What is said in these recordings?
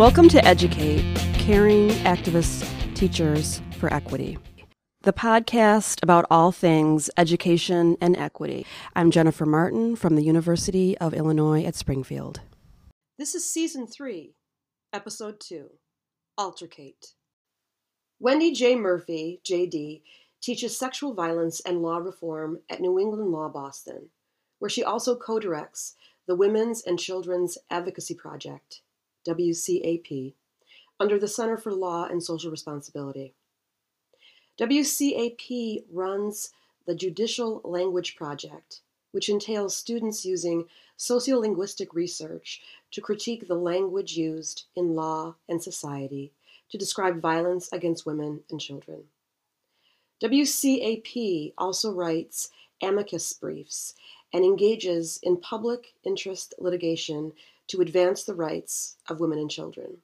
Welcome to Educate, Caring Activists Teachers for Equity, the podcast about all things education and equity. I'm Jennifer Martin from the University of Illinois at Springfield. This is Season 3, Episode 2 Altercate. Wendy J. Murphy, JD, teaches sexual violence and law reform at New England Law Boston, where she also co directs the Women's and Children's Advocacy Project, WCAP, under the Center for Law and Social Responsibility. WCAP runs the Judicial Language Project, which entails students using sociolinguistic research to critique the language used in law and society to describe violence against women and children. WCAP also writes amicus briefs and engages in public interest litigation to advance the rights of women and children.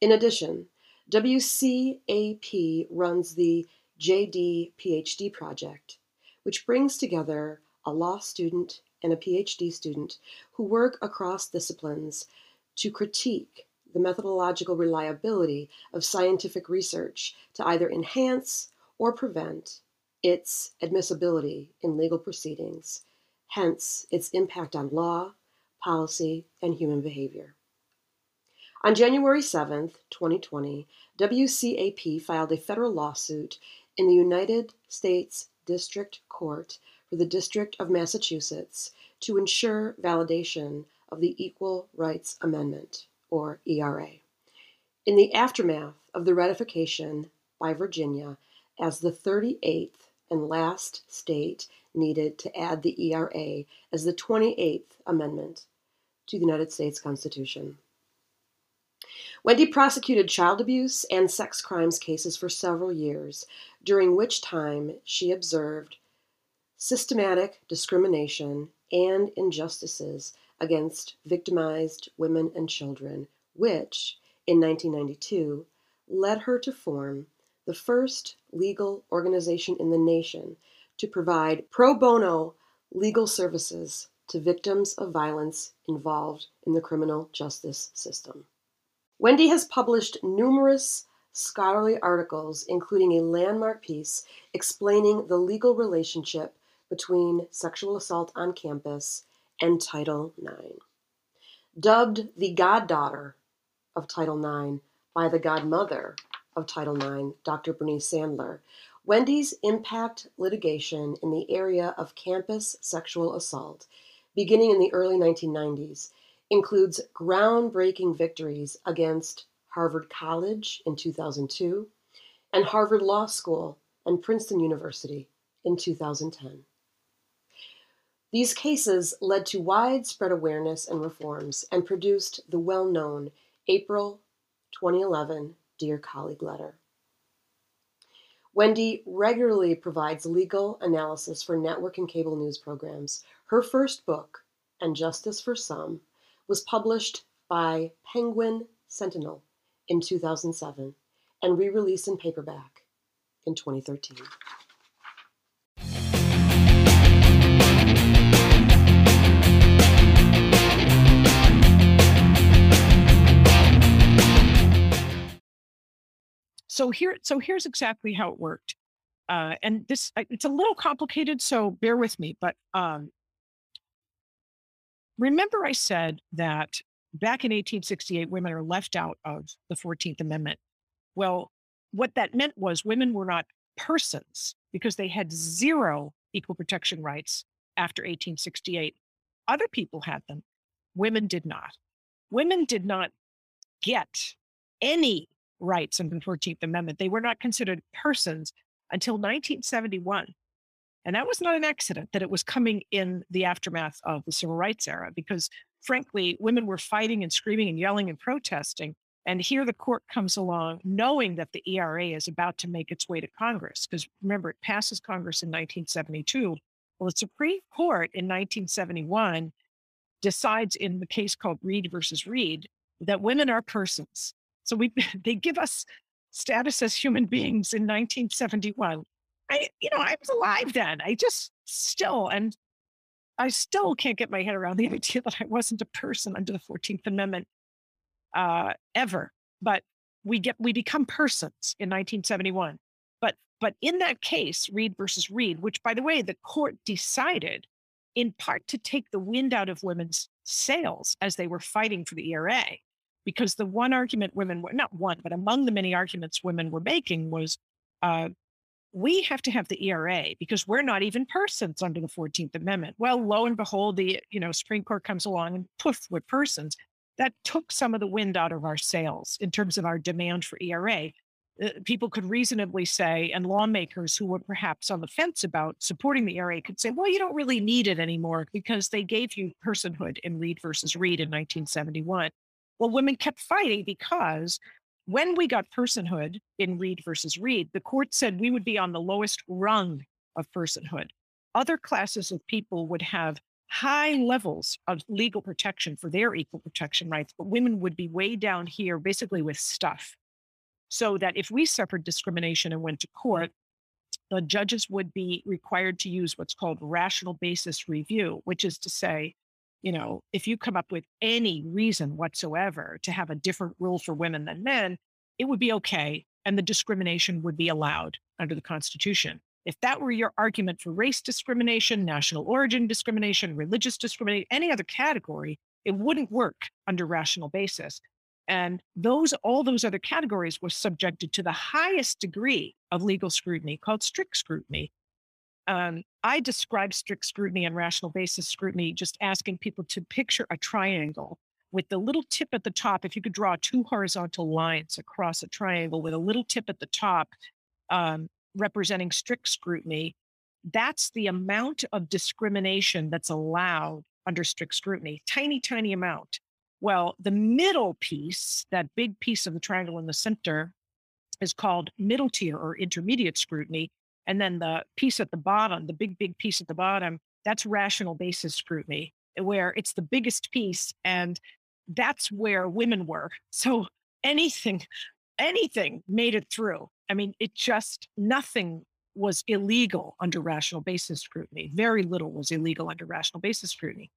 In addition, WCAP runs the JD PhD project, which brings together a law student and a PhD student who work across disciplines to critique the methodological reliability of scientific research to either enhance or prevent its admissibility in legal proceedings, hence its impact on law, policy, and human behavior. On January 7, 2020, WCAP filed a federal lawsuit in the United States District Court for the District of Massachusetts to ensure validation of the Equal Rights Amendment, or ERA. In the aftermath of the ratification by Virginia as the 38th and last state needed to add the ERA as the 28th Amendment to the United States Constitution. Wendy prosecuted child abuse and sex crimes cases for several years, during which time she observed systematic discrimination and injustices against victimized women and children, which, in 1992, led her to form the first legal organization in the nation to provide pro bono legal services to victims of violence involved in the criminal justice system. Wendy has published numerous scholarly articles, including a landmark piece explaining the legal relationship between sexual assault on campus and Title IX. Dubbed the goddaughter of Title IX by the godmother of Title IX, Dr. Bernice Sandler, Wendy's impact litigation in the area of campus sexual assault, beginning in the early 1990s, includes groundbreaking victories against Harvard College in 2002 and Harvard Law School and Princeton University in 2010. These cases led to widespread awareness and reforms and produced the well known April 2011 Dear Colleague letter. Wendy regularly provides legal analysis for network and cable news programs. Her first book, And Justice for Some, was published by Penguin Sentinel in 2007 and re released in paperback in 2013. So here so here's exactly how it worked uh, and this it's a little complicated so bear with me but um, remember i said that back in 1868 women are left out of the 14th amendment. Well what that meant was women were not persons because they had zero equal protection rights after 1868 other people had them. Women did not. Women did not get any rights under the 14th Amendment. They were not considered persons until 1971. And that was not an accident that it was coming in the aftermath of the civil rights era, because frankly, women were fighting and screaming and yelling and protesting. And here the court comes along knowing that the ERA is about to make its way to Congress. Because remember, it passes Congress in 1972. Well, the Supreme Court in 1971 decides in the case called Reed versus Reed that women are persons so we they give us status as human beings in 1971. I, you know, I was alive then. I just still, and I still can't get my head around the idea that I wasn't a person under the 14th Amendment. uh, ever. But we get we become persons in 1971. But but in that case, Reed versus Reed, which by the way, the court decided in part to take the wind out of women's sails as they were fighting for the ERA. Because the one argument women were not one, but among the many arguments women were making was uh, we have to have the ERA because we're not even persons under the 14th Amendment. Well, lo and behold, the you know Supreme Court comes along and poof, we're persons. That took some of the wind out of our sails in terms of our demand for ERA. Uh, people could reasonably say, and lawmakers who were perhaps on the fence about supporting the ERA could say, well, you don't really need it anymore because they gave you personhood in Reed versus Reed in 1971. Well, women kept fighting because when we got personhood in Reed versus Reed, the court said we would be on the lowest rung of personhood. Other classes of people would have high levels of legal protection for their equal protection rights, but women would be way down here, basically with stuff. So that if we suffered discrimination and went to court, the judges would be required to use what's called rational basis review, which is to say, you know, if you come up with any reason whatsoever to have a different rule for women than men, it would be okay and the discrimination would be allowed under the Constitution. If that were your argument for race discrimination, national origin discrimination, religious discrimination, any other category, it wouldn't work under rational basis. And those all those other categories were subjected to the highest degree of legal scrutiny called strict scrutiny, um, I describe strict scrutiny and rational basis scrutiny, just asking people to picture a triangle with the little tip at the top. If you could draw two horizontal lines across a triangle with a little tip at the top um, representing strict scrutiny, that's the amount of discrimination that's allowed under strict scrutiny, tiny, tiny amount. Well, the middle piece, that big piece of the triangle in the center, is called middle tier or intermediate scrutiny. And then the piece at the bottom, the big, big piece at the bottom, that's rational basis scrutiny, eh, where it's the biggest piece. And that's where women were. So anything, anything made it through. I mean, it just, nothing was illegal under rational basis scrutiny. Very little was illegal under rational basis scrutiny.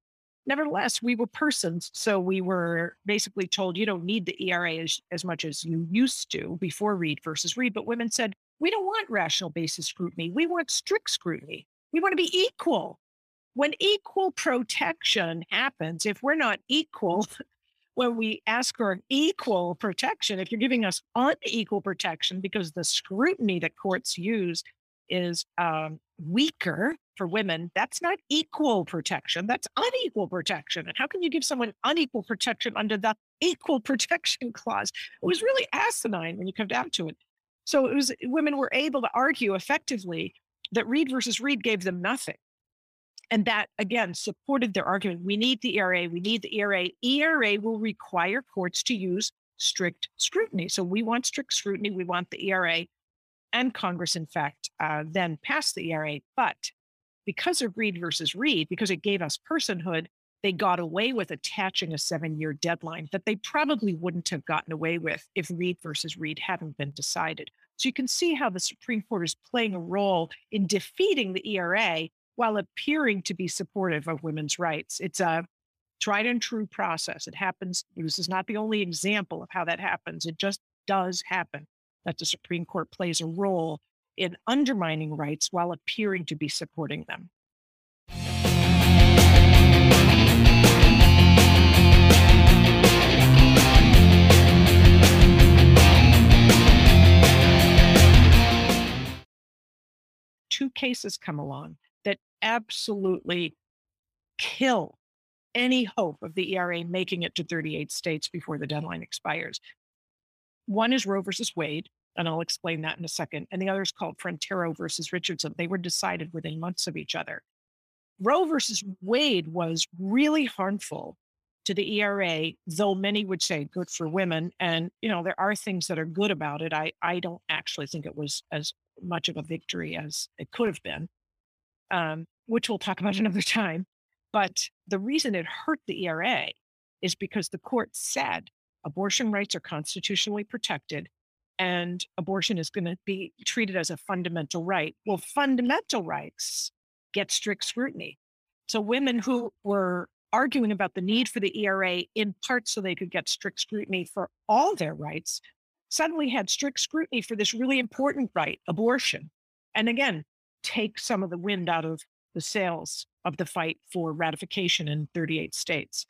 Nevertheless, we were persons. So we were basically told you don't need the ERA as, as much as you used to before Reed versus Reed. But women said, we don't want rational basis scrutiny. We want strict scrutiny. We want to be equal. When equal protection happens, if we're not equal, when we ask for equal protection, if you're giving us unequal protection because the scrutiny that courts use is um, weaker for women, that's not equal protection. That's unequal protection. And how can you give someone unequal protection under the equal protection clause? It was really asinine when you come down to it. So it was women were able to argue effectively that Reed versus Reed gave them nothing. And that again supported their argument. We need the ERA. We need the ERA. ERA will require courts to use strict scrutiny. So we want strict scrutiny. We want the ERA. And Congress, in fact, uh, then passed the ERA. But because of Reed versus Reed, because it gave us personhood, they got away with attaching a seven year deadline that they probably wouldn't have gotten away with if Reed versus Reed hadn't been decided. So you can see how the Supreme Court is playing a role in defeating the ERA while appearing to be supportive of women's rights. It's a tried and true process. It happens. This is not the only example of how that happens. It just does happen that the Supreme Court plays a role in undermining rights while appearing to be supporting them. Two cases come along that absolutely kill any hope of the ERA making it to 38 states before the deadline expires. One is Roe versus Wade, and I'll explain that in a second. And the other is called Frontiero versus Richardson. They were decided within months of each other. Roe versus Wade was really harmful to the ERA, though many would say good for women. And, you know, there are things that are good about it. I, I don't actually think it was as much of a victory as it could have been, um, which we'll talk about another time. But the reason it hurt the ERA is because the court said abortion rights are constitutionally protected and abortion is going to be treated as a fundamental right. Well, fundamental rights get strict scrutiny. So women who were arguing about the need for the ERA in part so they could get strict scrutiny for all their rights, suddenly had strict scrutiny for this really important right, abortion. And again, take some of the wind out of the sails of the fight for ratification in 38 states.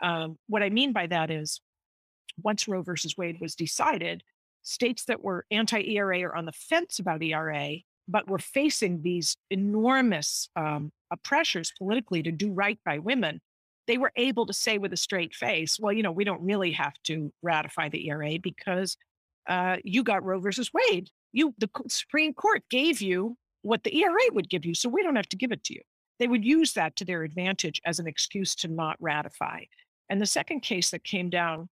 Um, what I mean by that is once Roe versus Wade was decided, states that were anti ERA or on the fence about ERA, but were facing these enormous um, uh, pressures politically to do right by women, they were able to say with a straight face, well, you know, we don't really have to ratify the ERA because uh, you got Roe versus Wade. You, the Supreme Court gave you what the ERA would give you, so we don't have to give it to you. They would use that to their advantage as an excuse to not ratify. And the second case that came down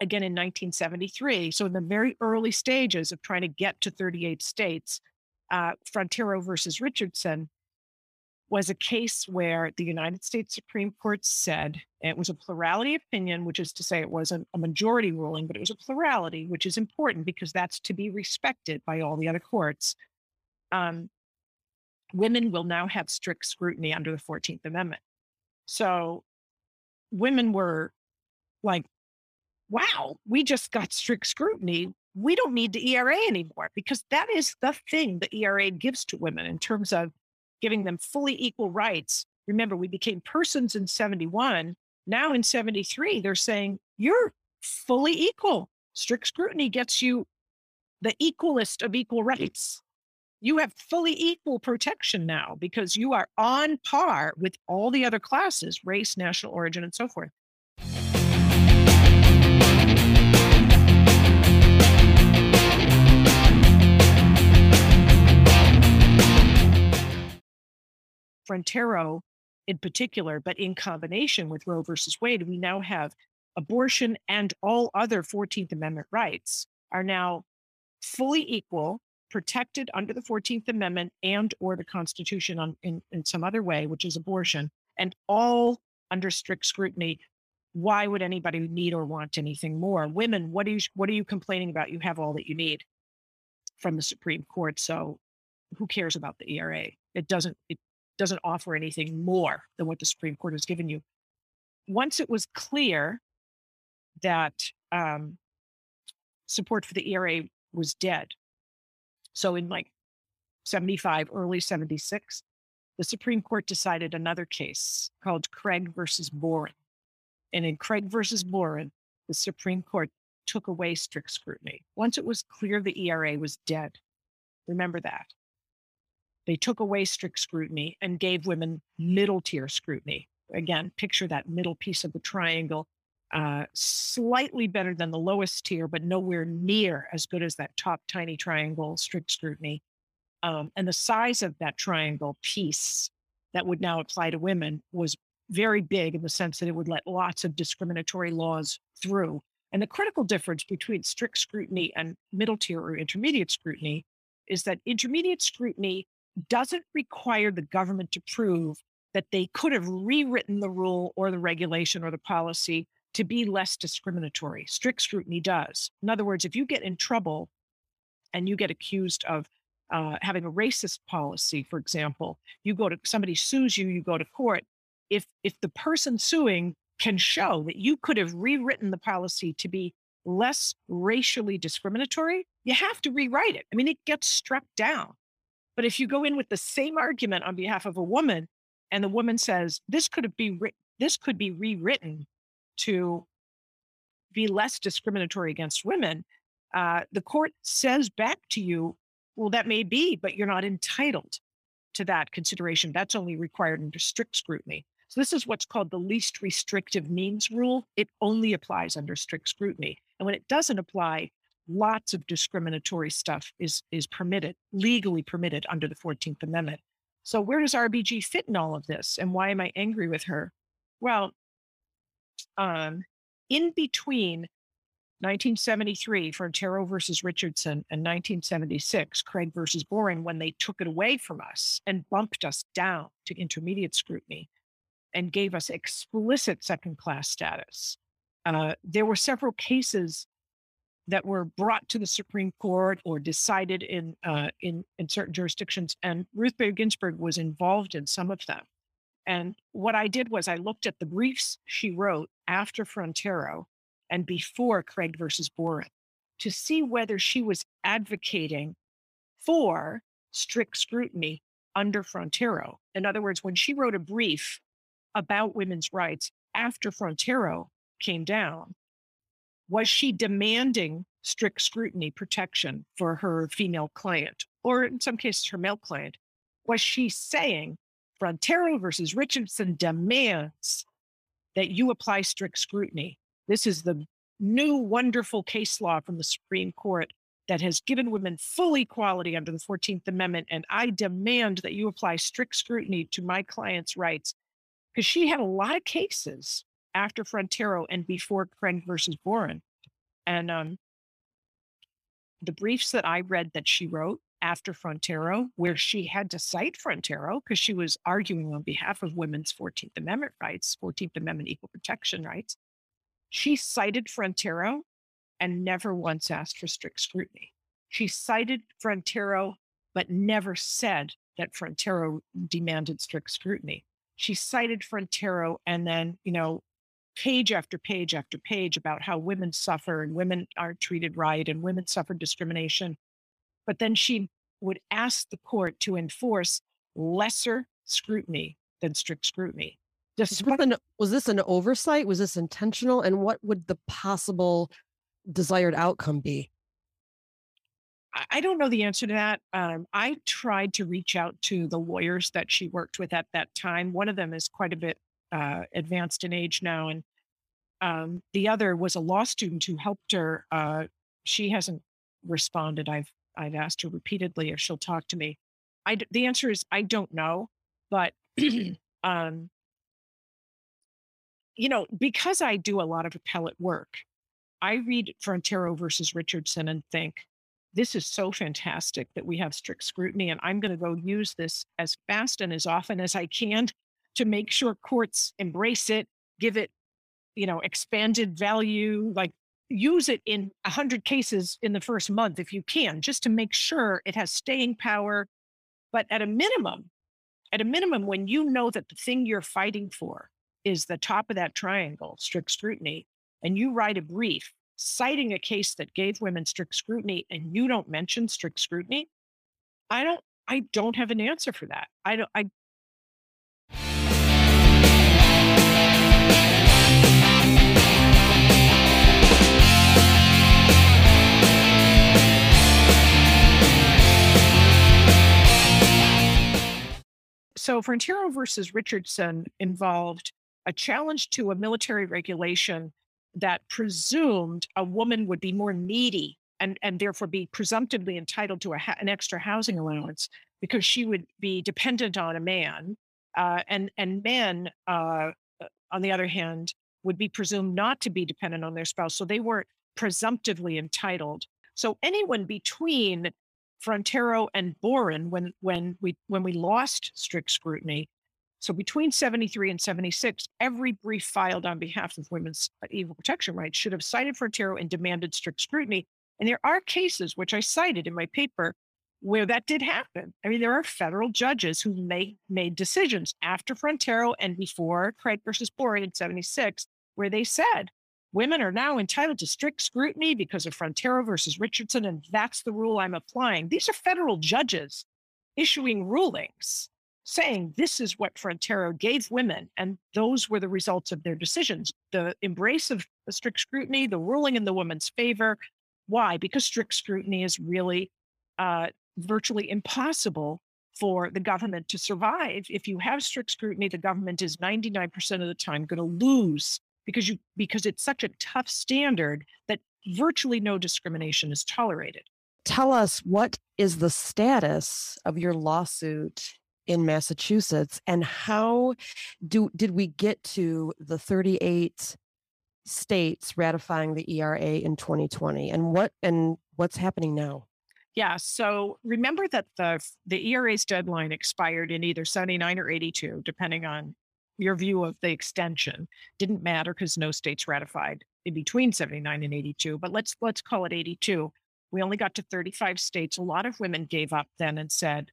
again in 1973, so in the very early stages of trying to get to 38 states, uh, Frontiero versus Richardson was a case where the United States Supreme Court said it was a plurality opinion, which is to say it wasn't a majority ruling, but it was a plurality, which is important because that's to be respected by all the other courts. Um, women will now have strict scrutiny under the 14th Amendment. So women were like, wow, we just got strict scrutiny. We don't need the ERA anymore because that is the thing the ERA gives to women in terms of giving them fully equal rights. Remember, we became persons in 71. Now in 73, they're saying you're fully equal. Strict scrutiny gets you the equalist of equal rights. You have fully equal protection now because you are on par with all the other classes race, national origin, and so forth. Frontiero in particular, but in combination with Roe versus Wade, we now have abortion and all other 14th Amendment rights are now fully equal, protected under the 14th Amendment and or the Constitution on, in, in some other way, which is abortion, and all under strict scrutiny. Why would anybody need or want anything more? Women, what are you what are you complaining about? You have all that you need from the Supreme Court. So who cares about the ERA? It doesn't it doesn't offer anything more than what the Supreme Court has given you. Once it was clear that um, support for the ERA was dead, so in like 75, early 76, the Supreme Court decided another case called Craig versus Boren. And in Craig versus Boren, the Supreme Court took away strict scrutiny. Once it was clear the ERA was dead, remember that. They took away strict scrutiny and gave women middle tier scrutiny. Again, picture that middle piece of the triangle, uh, slightly better than the lowest tier, but nowhere near as good as that top tiny triangle, strict scrutiny. Um, and the size of that triangle piece that would now apply to women was very big in the sense that it would let lots of discriminatory laws through. And the critical difference between strict scrutiny and middle tier or intermediate scrutiny is that intermediate scrutiny doesn't require the government to prove that they could have rewritten the rule or the regulation or the policy to be less discriminatory. Strict scrutiny does. In other words, if you get in trouble and you get accused of uh, having a racist policy, for example, you go to somebody sues you, you go to court. If if the person suing can show that you could have rewritten the policy to be less racially discriminatory, you have to rewrite it. I mean, it gets struck down. But if you go in with the same argument on behalf of a woman, and the woman says this could be this could be rewritten to be less discriminatory against women, uh, the court says back to you, well, that may be, but you're not entitled to that consideration. That's only required under strict scrutiny. So this is what's called the least restrictive means rule. It only applies under strict scrutiny. And when it doesn't apply, lots of discriminatory stuff is is permitted, legally permitted under the 14th Amendment. So where does RBG fit in all of this? And why am I angry with her? Well, um, in between 1973, Frontiero versus Richardson, and 1976, Craig versus Boren, when they took it away from us and bumped us down to intermediate scrutiny and gave us explicit second class status. Uh, there were several cases that were brought to the Supreme Court or decided in uh, in in certain jurisdictions, and Ruth Bader Ginsburg was involved in some of them. And what I did was I looked at the briefs she wrote after Frontiero and before Craig versus Boren to see whether she was advocating for strict scrutiny under Frontiero. In other words, when she wrote a brief about women's rights after Frontiero came down, was she demanding strict scrutiny protection for her female client, or in some cases, her male client? Was she saying Frontiero versus Richardson demands that you apply strict scrutiny? This is the new wonderful case law from the Supreme Court that has given women full equality under the 14th Amendment. And I demand that you apply strict scrutiny to my client's rights. Because she had a lot of cases after Frontiero and before Craig versus Boren. And um, the briefs that I read that she wrote after Frontiero, where she had to cite Frontiero because she was arguing on behalf of women's 14th Amendment rights, 14th Amendment equal protection rights, she cited Frontiero and never once asked for strict scrutiny. She cited Frontiero, but never said that Frontiero demanded strict scrutiny. She cited Frontiero and then, you know, page after page after page about how women suffer and women aren't treated right and women suffer discrimination. But then she would ask the court to enforce lesser scrutiny than strict scrutiny. Despite- was this an oversight? Was this intentional? And what would the possible desired outcome be? I don't know the answer to that. Um, I tried to reach out to the lawyers that she worked with at that time. One of them is quite a bit uh, advanced in age now, and um, the other was a law student who helped her. Uh, she hasn't responded. I've I've asked her repeatedly if she'll talk to me. I the answer is I don't know, but um, you know because I do a lot of appellate work, I read Frontiero versus Richardson and think this is so fantastic that we have strict scrutiny, and I'm going to go use this as fast and as often as I can to make sure courts embrace it, give it, you know, expanded value, like use it in 100 cases in the first month if you can, just to make sure it has staying power. But at a minimum, at a minimum, when you know that the thing you're fighting for is the top of that triangle, strict scrutiny, and you write a brief citing a case that gave women strict scrutiny and you don't mention strict scrutiny, I don't I don't have an answer for that. I don't I So Frontiero versus Richardson involved a challenge to a military regulation that presumed a woman would be more needy and, and therefore be presumptively entitled to a, an extra housing allowance because she would be dependent on a man. Uh, and, and men, uh, on the other hand, would be presumed not to be dependent on their spouse. So they weren't presumptively entitled. So anyone between Frontiero and Boren, when when we when we lost strict scrutiny, so between 73 and 76, every brief filed on behalf of women's equal protection rights should have cited Frontiero and demanded strict scrutiny. And there are cases, which I cited in my paper, where that did happen. I mean, there are federal judges who made, made decisions after Frontiero and before Craig versus Boren in 76, where they said women are now entitled to strict scrutiny because of Frontiero versus Richardson, and that's the rule I'm applying. These are federal judges issuing rulings saying this is what Frontiero gave women, and those were the results of their decisions. The embrace of the strict scrutiny, the ruling in the woman's favor. Why? Because strict scrutiny is really uh, virtually impossible for the government to survive. If you have strict scrutiny, the government is 99% of the time going to lose because you because it's such a tough standard that virtually no discrimination is tolerated. Tell us what is the status of your lawsuit in Massachusetts and how do did we get to the 38 states ratifying the ERA in 2020 and what and what's happening now? Yeah, so remember that the the ERA's deadline expired in either 79 or 82 depending on your view of the extension. Didn't matter cuz no states ratified in between 79 and 82, but let's let's call it 82. We only got to 35 states. A lot of women gave up then and said,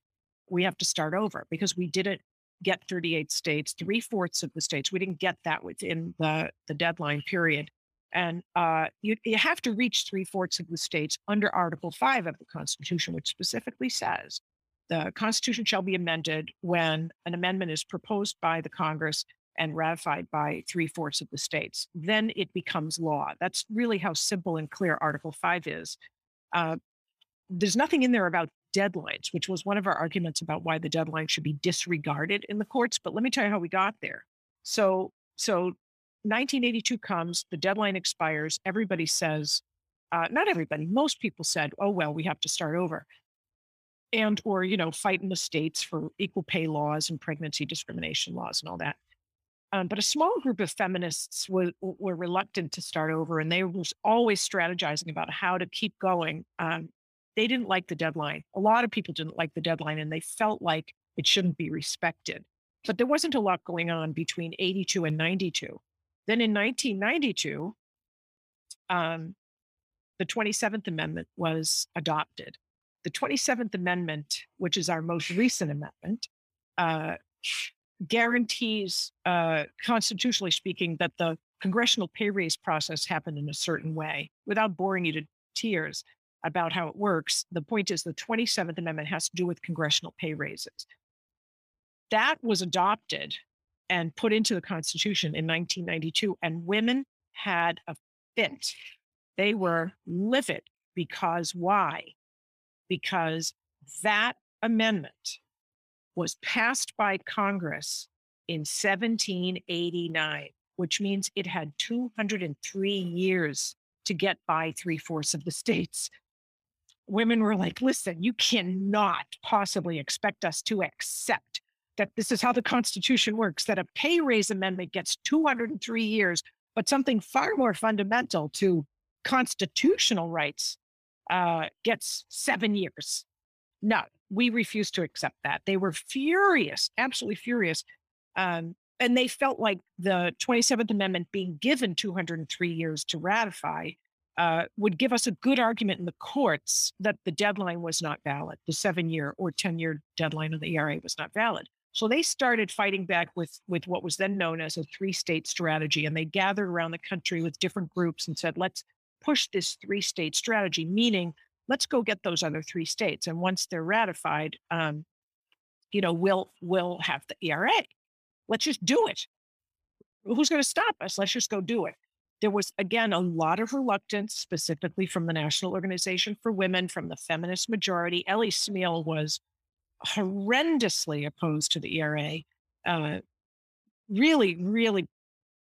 we have to start over because we didn't get 38 states, three fourths of the states. We didn't get that within the, the deadline period. And uh, you, you have to reach three fourths of the states under Article 5 of the Constitution, which specifically says the Constitution shall be amended when an amendment is proposed by the Congress and ratified by three fourths of the states. Then it becomes law. That's really how simple and clear Article 5 is. Uh, there's nothing in there about deadlines, which was one of our arguments about why the deadline should be disregarded in the courts. But let me tell you how we got there. So, so 1982 comes, the deadline expires. Everybody says, uh, not everybody, most people said, oh, well, we have to start over. And, or, you know, fight in the states for equal pay laws and pregnancy discrimination laws and all that. Um, but a small group of feminists were, were reluctant to start over, and they were always strategizing about how to keep going. Um, they didn't like the deadline. A lot of people didn't like the deadline, and they felt like it shouldn't be respected. But there wasn't a lot going on between 82 and 92. Then in 1992, um, the 27th Amendment was adopted. The 27th Amendment, which is our most recent amendment, uh, guarantees, uh, constitutionally speaking, that the congressional pay raise process happened in a certain way. Without boring you to tears about how it works, the point is the 27th Amendment has to do with congressional pay raises. That was adopted and put into the Constitution in 1992. And women had a fit. They were livid because why? Because that amendment was passed by Congress in 1789, which means it had 203 years to get by three fourths of the states. Women were like, listen, you cannot possibly expect us to accept that this is how the Constitution works, that a pay raise amendment gets 203 years, but something far more fundamental to constitutional rights uh, gets seven years. No, we refuse to accept that. They were furious, absolutely furious. Um, and they felt like the 27th Amendment being given 203 years to ratify uh, would give us a good argument in the courts that the deadline was not valid. The seven year or 10 year deadline of the ERA was not valid. So they started fighting back with, with what was then known as a three state strategy. And they gathered around the country with different groups and said, let's push this three state strategy, meaning let's go get those other three states. And once they're ratified, um, you know, we'll, we'll have the ERA. Let's just do it. Who's going to stop us? Let's just go do it. There was, again, a lot of reluctance, specifically from the National Organization for Women, from the feminist majority. Ellie Smeal was horrendously opposed to the ERA, uh, really, really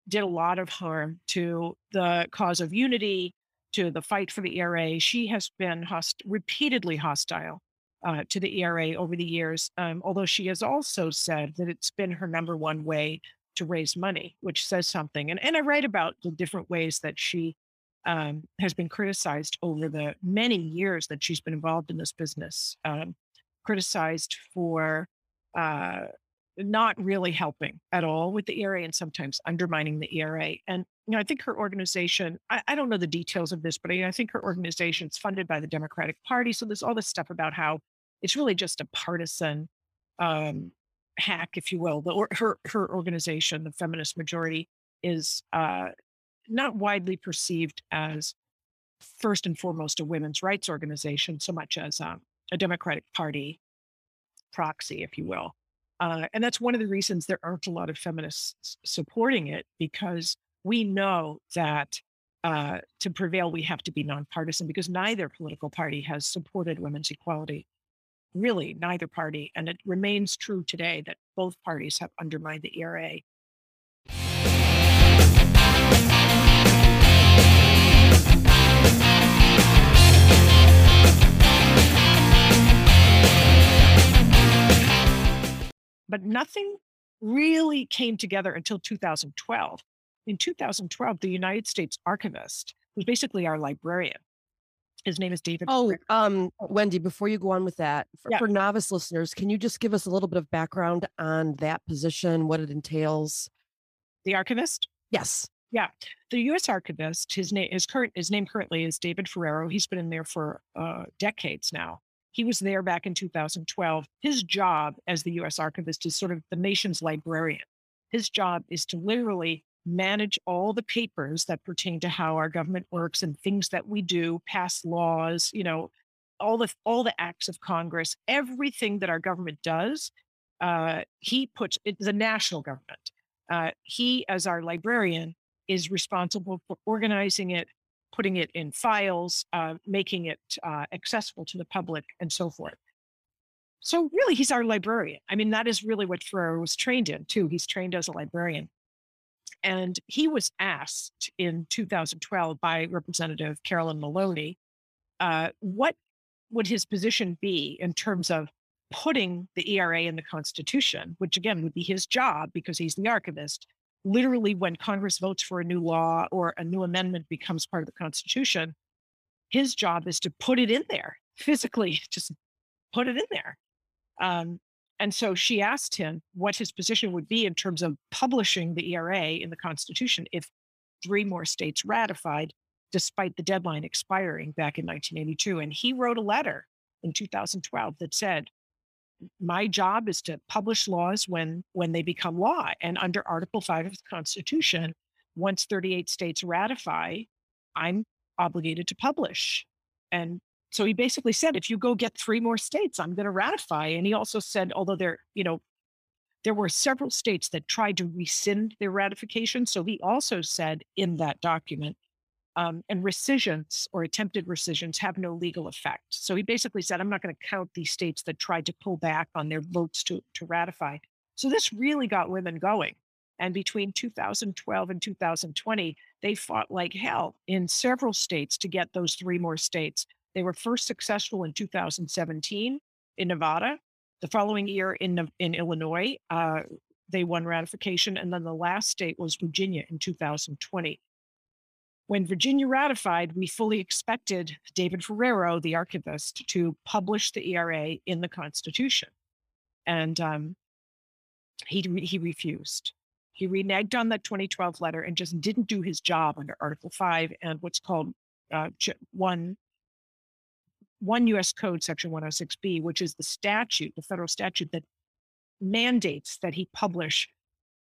did a lot of harm to the cause of unity, to the fight for the ERA. She has been host- repeatedly hostile uh, to the ERA over the years, um, although she has also said that it's been her number one way to raise money, which says something. And, and I write about the different ways that she um, has been criticized over the many years that she's been involved in this business. Um, criticized for uh, not really helping at all with the ERA and sometimes undermining the ERA. And you know, I think her organization, I, I don't know the details of this, but I, I think her organization is funded by the Democratic Party. So there's all this stuff about how it's really just a partisan um, hack, if you will. Or, her her organization, the feminist majority, is uh, not widely perceived as first and foremost a women's rights organization, so much as um, a Democratic Party proxy, if you will. Uh, and that's one of the reasons there aren't a lot of feminists supporting it because we know that uh, to prevail, we have to be nonpartisan because neither political party has supported women's equality. Really, neither party. And it remains true today that both parties have undermined the ERA but nothing really came together until 2012. In 2012, the United States archivist, who's basically our librarian, his name is David. Oh, um, Wendy, before you go on with that, for, yeah. for, novice listeners, can you just give us a little bit of background on that position, what it entails? The archivist? Yes. Yeah. The U.S. archivist, his name, his current, his name currently is David Ferriero. He's been in there for uh, decades now. He was there back in 2012. His job as the US archivist is sort of the nation's librarian. His job is to literally manage all the papers that pertain to how our government works and things that we do, pass laws, you know, all the all the acts of Congress, everything that our government does, uh, he puts it's a national government. Uh, he, as our librarian, is responsible for organizing it, putting it in files, uh, making it uh, accessible to the public, and so forth. So really, he's our librarian. I mean, that is really what Ferriero was trained in too. He's trained as a librarian. And he was asked in 2012 by Representative Carolyn Maloney uh, what would his position be in terms of putting the ERA in the Constitution, which again would be his job because he's the archivist. Literally, when Congress votes for a new law or a new amendment becomes part of the Constitution, his job is to put it in there physically, just put it in there. Um, and so she asked him what his position would be in terms of publishing the ERA in the Constitution if three more states ratified, despite the deadline expiring back in 1982. And he wrote a letter in 2012 that said, my job is to publish laws when when they become law and under article 5 of the constitution once 38 states ratify i'm obligated to publish and so he basically said, if you go get three more states, I'm going to ratify. And he also said, although there, you know, there were several states that tried to rescind their ratification. So he also said in that document, um, and rescissions or attempted rescissions have no legal effect. So he basically said, I'm not going to count these states that tried to pull back on their votes to, to ratify. So this really got women going. And between 2012 and 2020, they fought like hell in several states to get those three more states. They were first successful in 2017 in Nevada. The following year in, in Illinois, uh, they won ratification. And then the last state was Virginia in 2020. When Virginia ratified, we fully expected David Ferriero, the archivist, to publish the ERA in the Constitution. And um, he, he refused. He reneged on that 2012 letter and just didn't do his job under Article 5 and what's called uh, 1 1 US Code Section 106B, which is the statute, the federal statute that mandates that he publish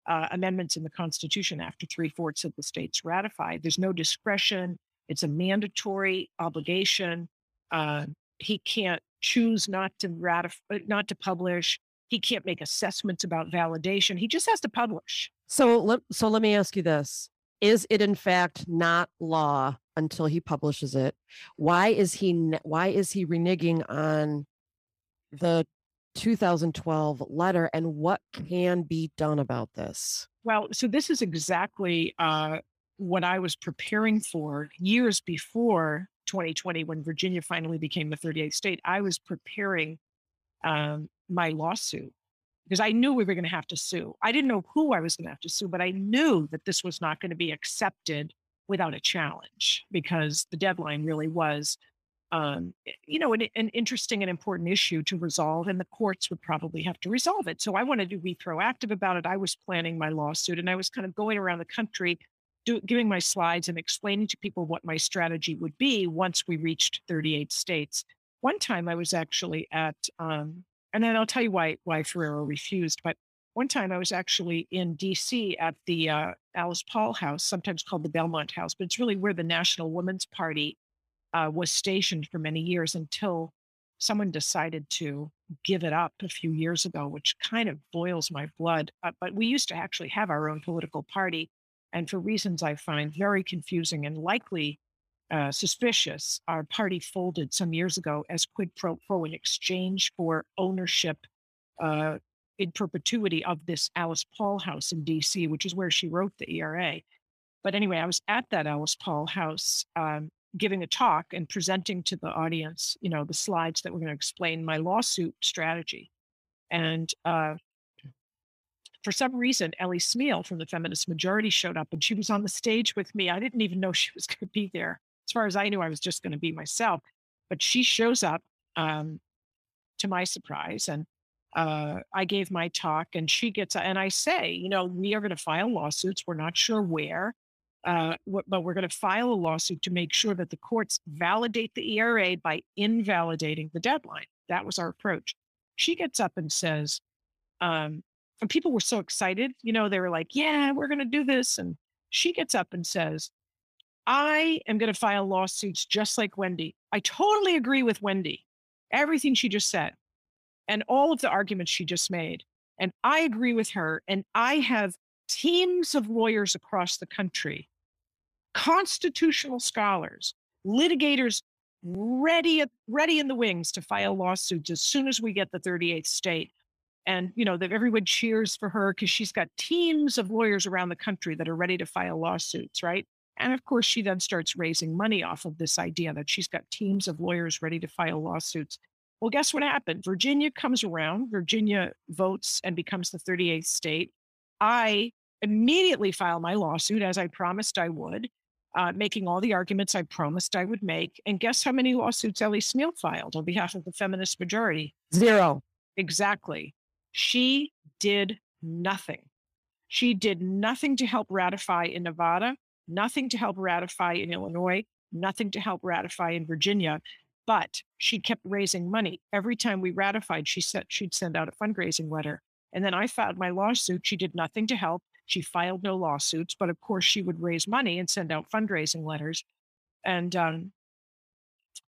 uh, amendments in the Constitution after three fourths of the states ratify. There's no discretion. It's a mandatory obligation. Uh, he can't choose not to ratify, uh, not to publish. He can't make assessments about validation. He just has to publish. So let so let me ask you this: Is it in fact not law until he publishes it. Why is he why is he reneging on the 2012 letter and what can be done about this? Well, so this is exactly uh, what I was preparing for years before 2020 when Virginia finally became the 38th state. I was preparing um, my lawsuit because I knew we were going to have to sue. I didn't know who I was going to have to sue, but I knew that this was not going to be accepted without a challenge because the deadline really was um, eh, you know, an, an, interesting and important issue to resolve, and the courts would probably have to resolve it. So I wanted to be proactive about it. I was planning my lawsuit, and I was kind of going around the country, do, giving my slides and explaining to people what my strategy would be once we reached 38 states. One time, I was actually at, um, and then I'll tell you why why Ferriero refused. But one time I was actually in DC at the uh, Alice Paul House, sometimes called the Belmont House, but it's really where the National Women's Party uh, was stationed for many years until someone decided to give it up a few years ago, which kind of boils my blood. Uh, but we used to actually have our own political party. And for reasons I find very confusing and likely uh, suspicious, our party folded some years ago as quid pro quo in exchange for ownership uh, in perpetuity of this Alice Paul house in DC, which is where she wrote the ERA. But anyway, I was at that Alice Paul house um, giving a talk and presenting to the audience, you know, the slides that were going to explain my lawsuit strategy. And uh, for some reason, Ellie Smeal from the Feminist Majority showed up and she was on the stage with me. I didn't even know she was going to be there. As far as I knew, I was just going to be myself. But she shows up um, to my surprise and uh, I gave my talk and she gets, and I say, you know, we are going to file lawsuits. We're not sure where, uh, but we're going to file a lawsuit to make sure that the courts validate the ERA by invalidating the deadline. That was our approach. She gets up and says, um, and people were so excited, you know, they were like, yeah, we're going to do this. And she gets up and says, I am going to file lawsuits just like Wendy. I totally agree with Wendy, everything she just said, and all of the arguments she just made. And I agree with her. And I have teams of lawyers across the country, constitutional scholars, litigators ready, ready in the wings to file lawsuits as soon as we get the 38th state. And, you know, that everyone cheers for her because she's got teams of lawyers around the country that are ready to file lawsuits, right? And of course, she then starts raising money off of this idea that she's got teams of lawyers ready to file lawsuits. Well, guess what happened? Virginia comes around, Virginia votes and becomes the 38th state. I immediately file my lawsuit as I promised I would, uh, making all the arguments I promised I would make. And guess how many lawsuits Ellie Smeal filed on behalf of the feminist majority? Zero. Exactly. She did nothing. She did nothing to help ratify in Nevada, nothing to help ratify in Illinois, nothing to help ratify in Virginia. But she kept raising money. Every time we ratified, she said she'd send out a fundraising letter. And then I filed my lawsuit. She did nothing to help. She filed no lawsuits, but of course she would raise money and send out fundraising letters. And um,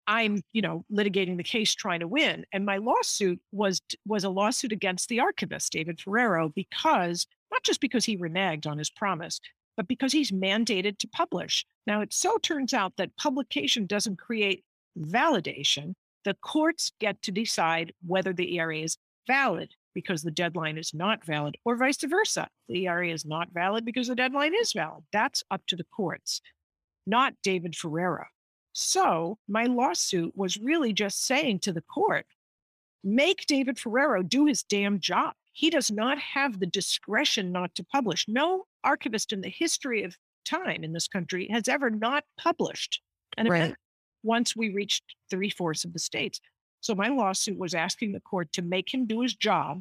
I'm, you know, litigating the case trying to win. And my lawsuit was was a lawsuit against the archivist, David Ferriero, because not just because he reneged on his promise, but because he's mandated to publish. Now, it so turns out that publication doesn't create validation. The courts get to decide whether the ERA is valid because the deadline is not valid, or vice versa. The ERA is not valid because the deadline is valid. That's up to the courts, not David Ferriero. So my lawsuit was really just saying to the court, make David Ferriero do his damn job. He does not have the discretion not to publish. No archivist in the history of time in this country has ever not published an right. once we reached three fourths of the states. So my lawsuit was asking the court to make him do his job.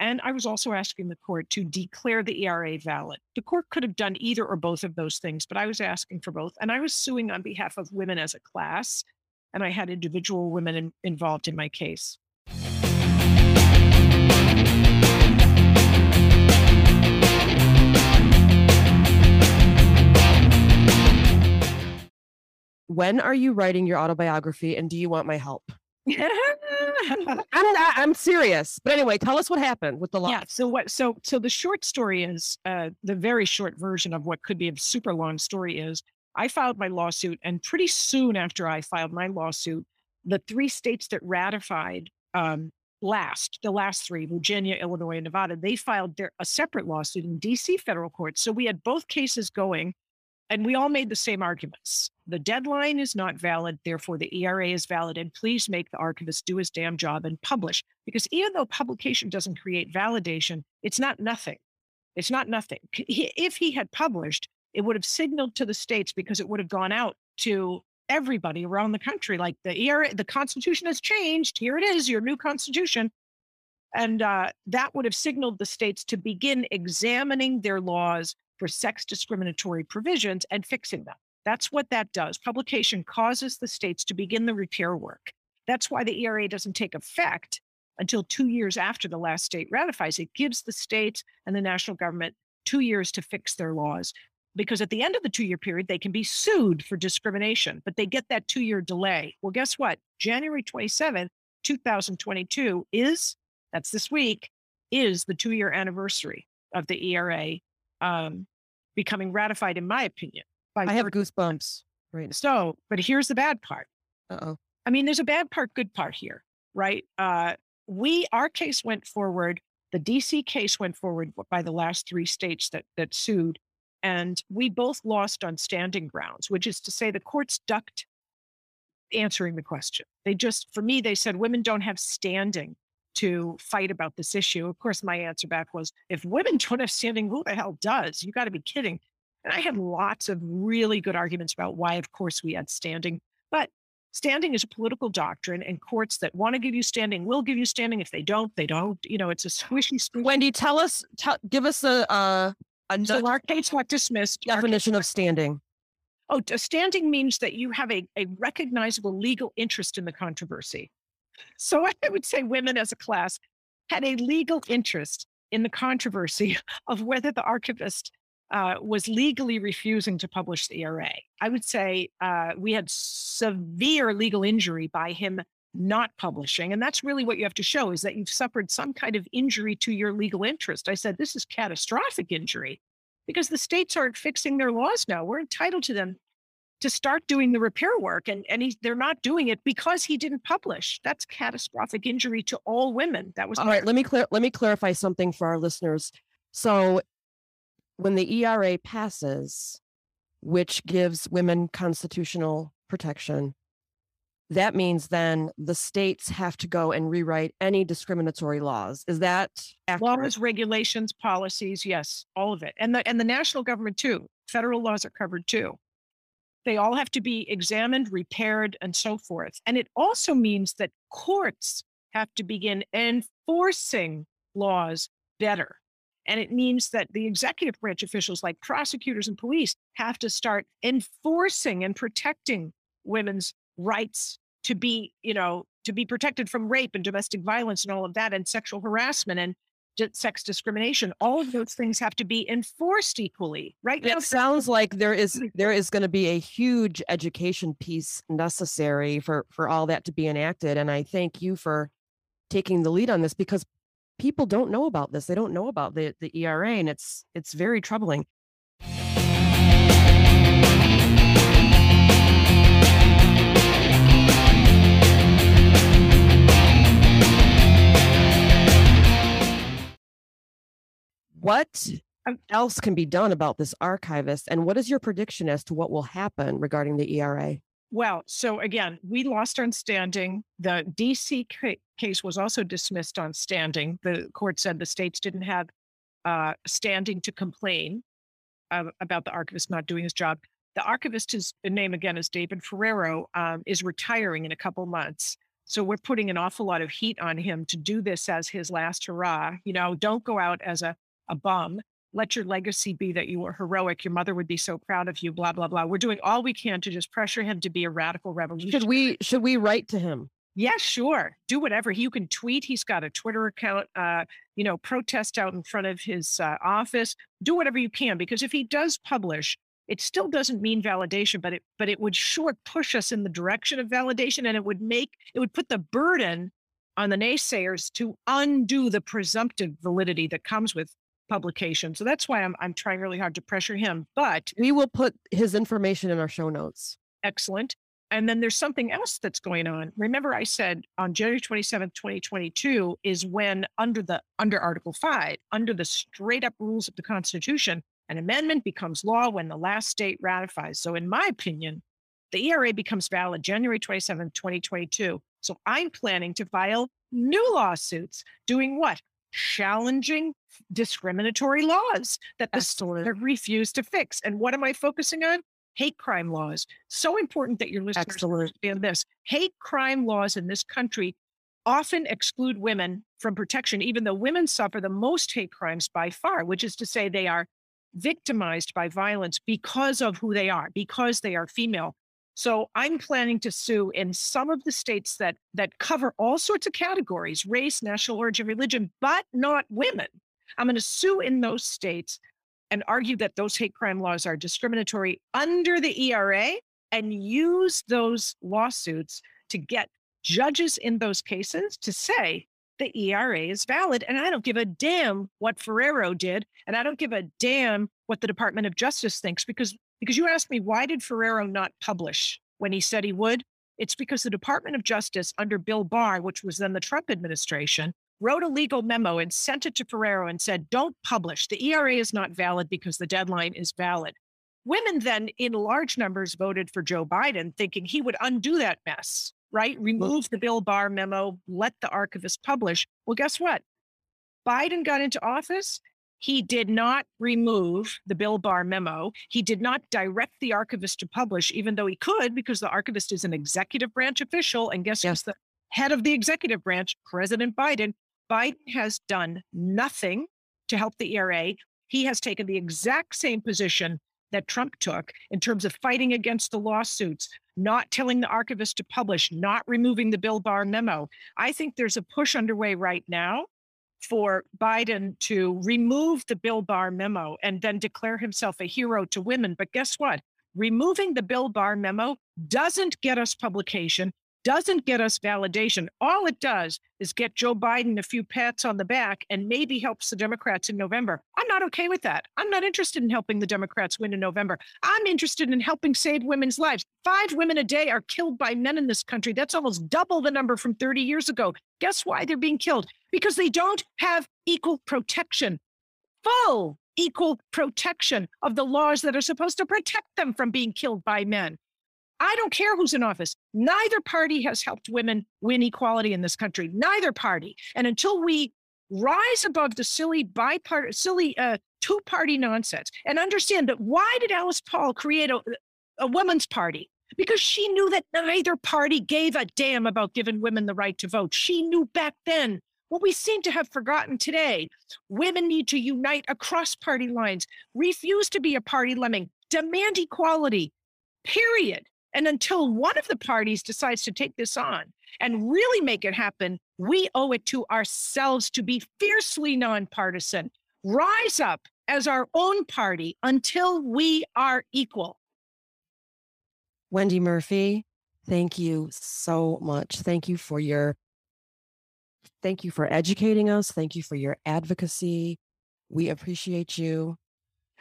And I was also asking the court to declare the ERA valid. The court could have done either or both of those things, but I was asking for both. And I was suing on behalf of women as a class. And I had individual women in, involved in my case. When are you writing your autobiography and do you want my help? I'm I'm serious. But anyway, tell us what happened with the law. Yeah. So what? So so the short story is uh, the very short version of what could be a super long story is I filed my lawsuit, and pretty soon after I filed my lawsuit, the three states that ratified um, last, the last three, Virginia, Illinois, and Nevada, they filed their a separate lawsuit in D.C. federal court. So we had both cases going and we all made the same arguments. The deadline is not valid, therefore the ERA is valid, and please make the archivist do his damn job and publish. Because even though publication doesn't create validation, it's not nothing. It's not nothing. If he had published, it would have signaled to the states because it would have gone out to everybody around the country. Like the ERA, the Constitution has changed. Here it is, your new Constitution. And uh, that would have signaled the states to begin examining their laws for sex discriminatory provisions and fixing them. That's what that does. Publication causes the states to begin the repair work. That's why the ERA doesn't take effect until two years after the last state ratifies. It gives the states and the national government two years to fix their laws. Because at the end of the two year period, they can be sued for discrimination, but they get that two year delay. Well, guess what? January 27th, 2022 is, that's this week, is the two year anniversary of the ERA um, becoming ratified, in my opinion. I have goosebumps. Right. So, but here's the bad part. Uh oh. I mean, there's a bad part, good part here, right? Uh, we, our case went forward. The DC case went forward by the last three states that that sued, and we both lost on standing grounds, which is to say, the courts ducked answering the question. They just, for me, they said women don't have standing to fight about this issue. Of course, my answer back was if women don't have standing, who the hell does? You got to be kidding. And I had lots of really good arguments about why, of course, we had standing. But standing is a political doctrine, and courts that want to give you standing will give you standing. If they don't, they don't. You know, it's a squishy. squishy. Wendy, tell us, tell, give us a, uh, a so our case got dismissed. Definition of standing. Oh, standing means that you have a, a recognizable legal interest in the controversy. So I would say women as a class had a legal interest in the controversy of whether the archivist uh, was legally refusing to publish the ERA. I would say uh, we had severe legal injury by him not publishing. And that's really what you have to show is that you've suffered some kind of injury to your legal interest. I said, this is catastrophic injury because the states aren't fixing their laws now. We're entitled to them to start doing the repair work and, and he, they're not doing it because he didn't publish. That's catastrophic injury to all women. That was all right let me clear let me clarify something for our listeners. So when the ERA passes which gives women constitutional protection that means then the states have to go and rewrite any discriminatory laws. Is that accurate? laws regulations policies yes all of it. And the and the national government too. Federal laws are covered too they all have to be examined, repaired, and so forth. And it also means that courts have to begin enforcing laws better. And it means that the executive branch officials, like prosecutors and police, have to start enforcing and protecting women's rights to be, you know, to be protected from rape and domestic violence and all of that and sexual harassment and sex discrimination. All of those things have to be enforced equally right it sounds like there is there is going to be a huge education piece necessary for for all that to be enacted and i thank you for taking the lead on this because people don't know about this. They don't know about the the ERA and it's it's very troubling what um, else can be done about this archivist and what is your prediction as to what will happen regarding the ERA well so again we lost on standing. The dc case was also dismissed on standing. The court said the states didn't have uh, standing to complain uh, about the archivist not doing his job. The archivist his name again is david ferriero um, is retiring in a couple months. So we're putting an awful lot of heat on him to do this as his last hurrah. You know don't go out as a a bum. Let your legacy be that you were heroic. Your mother would be so proud of you. Blah blah blah. We're doing all we can to just pressure him to be a radical revolution. Should we should we write to him? Yeah, sure. Do whatever. You can tweet. He's got a Twitter account. Uh, you know, protest out in front of his uh, office. Do whatever you can because if he does publish, it still doesn't mean validation, but it but it would sure push us in the direction of validation, and it would make it would put the burden on the naysayers to undo the presumptive validity that comes with publication. So that's why I'm I'm trying really hard to pressure him. But we will put his information in our show notes. Excellent. And then there's something else that's going on. Remember, I said on January 27th, 2022 is when under the under Article 5, under the straight up rules of the Constitution, an amendment becomes law when the last state ratifies. So in my opinion, the ERA becomes valid January 27th, 2022. So I'm planning to file new lawsuits doing what? Challenging discriminatory laws that the state refused to fix. And what am I focusing on? Hate crime laws. So important that your listeners Excellent. understand this. Hate crime laws in this country often exclude women from protection, even though women suffer the most hate crimes by far, which is to say they are victimized by violence because of who they are, because they are female. So I'm planning to sue in some of the states that that cover all sorts of categories, race, national origin, religion, but not women. I'm going to sue in those states and argue that those hate crime laws are discriminatory under the ERA and use those lawsuits to get judges in those cases to say the ERA is valid. And I don't give a damn what Ferriero did. And I don't give a damn what the Department of Justice thinks because because you asked me, why did Ferriero not publish when he said he would? It's because the Department of Justice under Bill Barr, which was then the Trump administration, wrote a legal memo and sent it to Ferriero and said, don't publish. The ERA is not valid because the deadline is valid. Women then, in large numbers, voted for Joe Biden, thinking he would undo that mess, right? Remove the Bill Barr memo, let the archivist publish. Well, guess what? Biden got into office he did not remove the Bill Barr memo. He did not direct the archivist to publish, even though he could, because the archivist is an executive branch official. And guess yes. who's the head of the executive branch? President Biden. Biden has done nothing to help the ERA. He has taken the exact same position that Trump took in terms of fighting against the lawsuits, not telling the archivist to publish, not removing the Bill Barr memo. I think there's a push underway right now for Biden to remove the Bill Barr memo and then declare himself a hero to women. But guess what? Removing the Bill Barr memo doesn't get us publication, doesn't get us validation. All it does is get Joe Biden a few pats on the back and maybe helps the Democrats in November. I'm not okay with that. I'm not interested in helping the Democrats win in November. I'm interested in helping save women's lives. Five women a day are killed by men in this country. That's almost double the number from 30 years ago. Guess why they're being killed? Because they don't have equal protection, full equal protection of the laws that are supposed to protect them from being killed by men. I don't care who's in office. Neither party has helped women win equality in this country. Neither party. And until we rise above the silly bipartisan, silly uh, two-party nonsense and understand that why did Alice Paul create a, a women's party? Because she knew that neither party gave a damn about giving women the right to vote. She knew back then what we seem to have forgotten today. Women need to unite across party lines, refuse to be a party lemming, demand equality, period. And until one of the parties decides to take this on and really make it happen, we owe it to ourselves to be fiercely nonpartisan, rise up as our own party until we are equal. Wendy Murphy, thank you so much. Thank you for your thank you for educating us. Thank you for your advocacy. We appreciate you.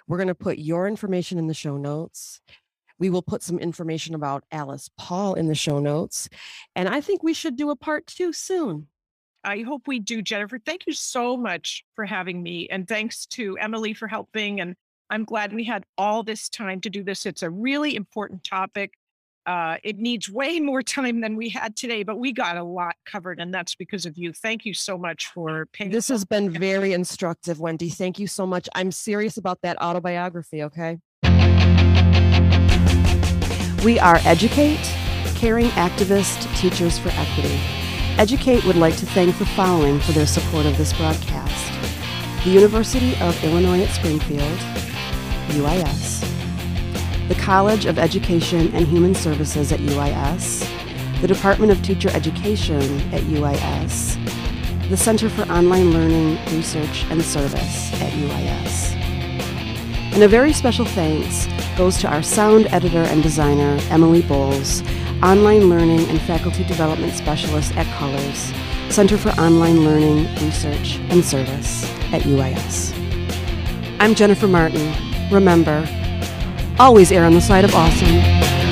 We're going to put your information in the show notes. We will put some information about Alice Paul in the show notes. And I think we should do a part two soon. I hope we do, Jennifer. Thank you so much for having me. And thanks to Emily for helping. And I'm glad we had all this time to do this. It's a really important topic. Uh, it needs way more time than we had today, but we got a lot covered, and that's because of you. Thank you so much for paying. This has been very instructive, Wendy. Thank you so much. I'm serious about that autobiography, okay? We are Educate, Caring Activist Teachers for Equity. Educate would like to thank the following for their support of this broadcast the University of Illinois at Springfield, UIS, the College of Education and Human Services at UIS, the Department of Teacher Education at UIS, the Center for Online Learning, Research, and Service at UIS. And a very special thanks goes to our sound editor and designer, Emily Bowles, online learning and faculty development specialist at COLRS, Center for Online Learning, Research, and Service at UIS. I'm Jennifer Martin. Remember, always err on the side of awesome.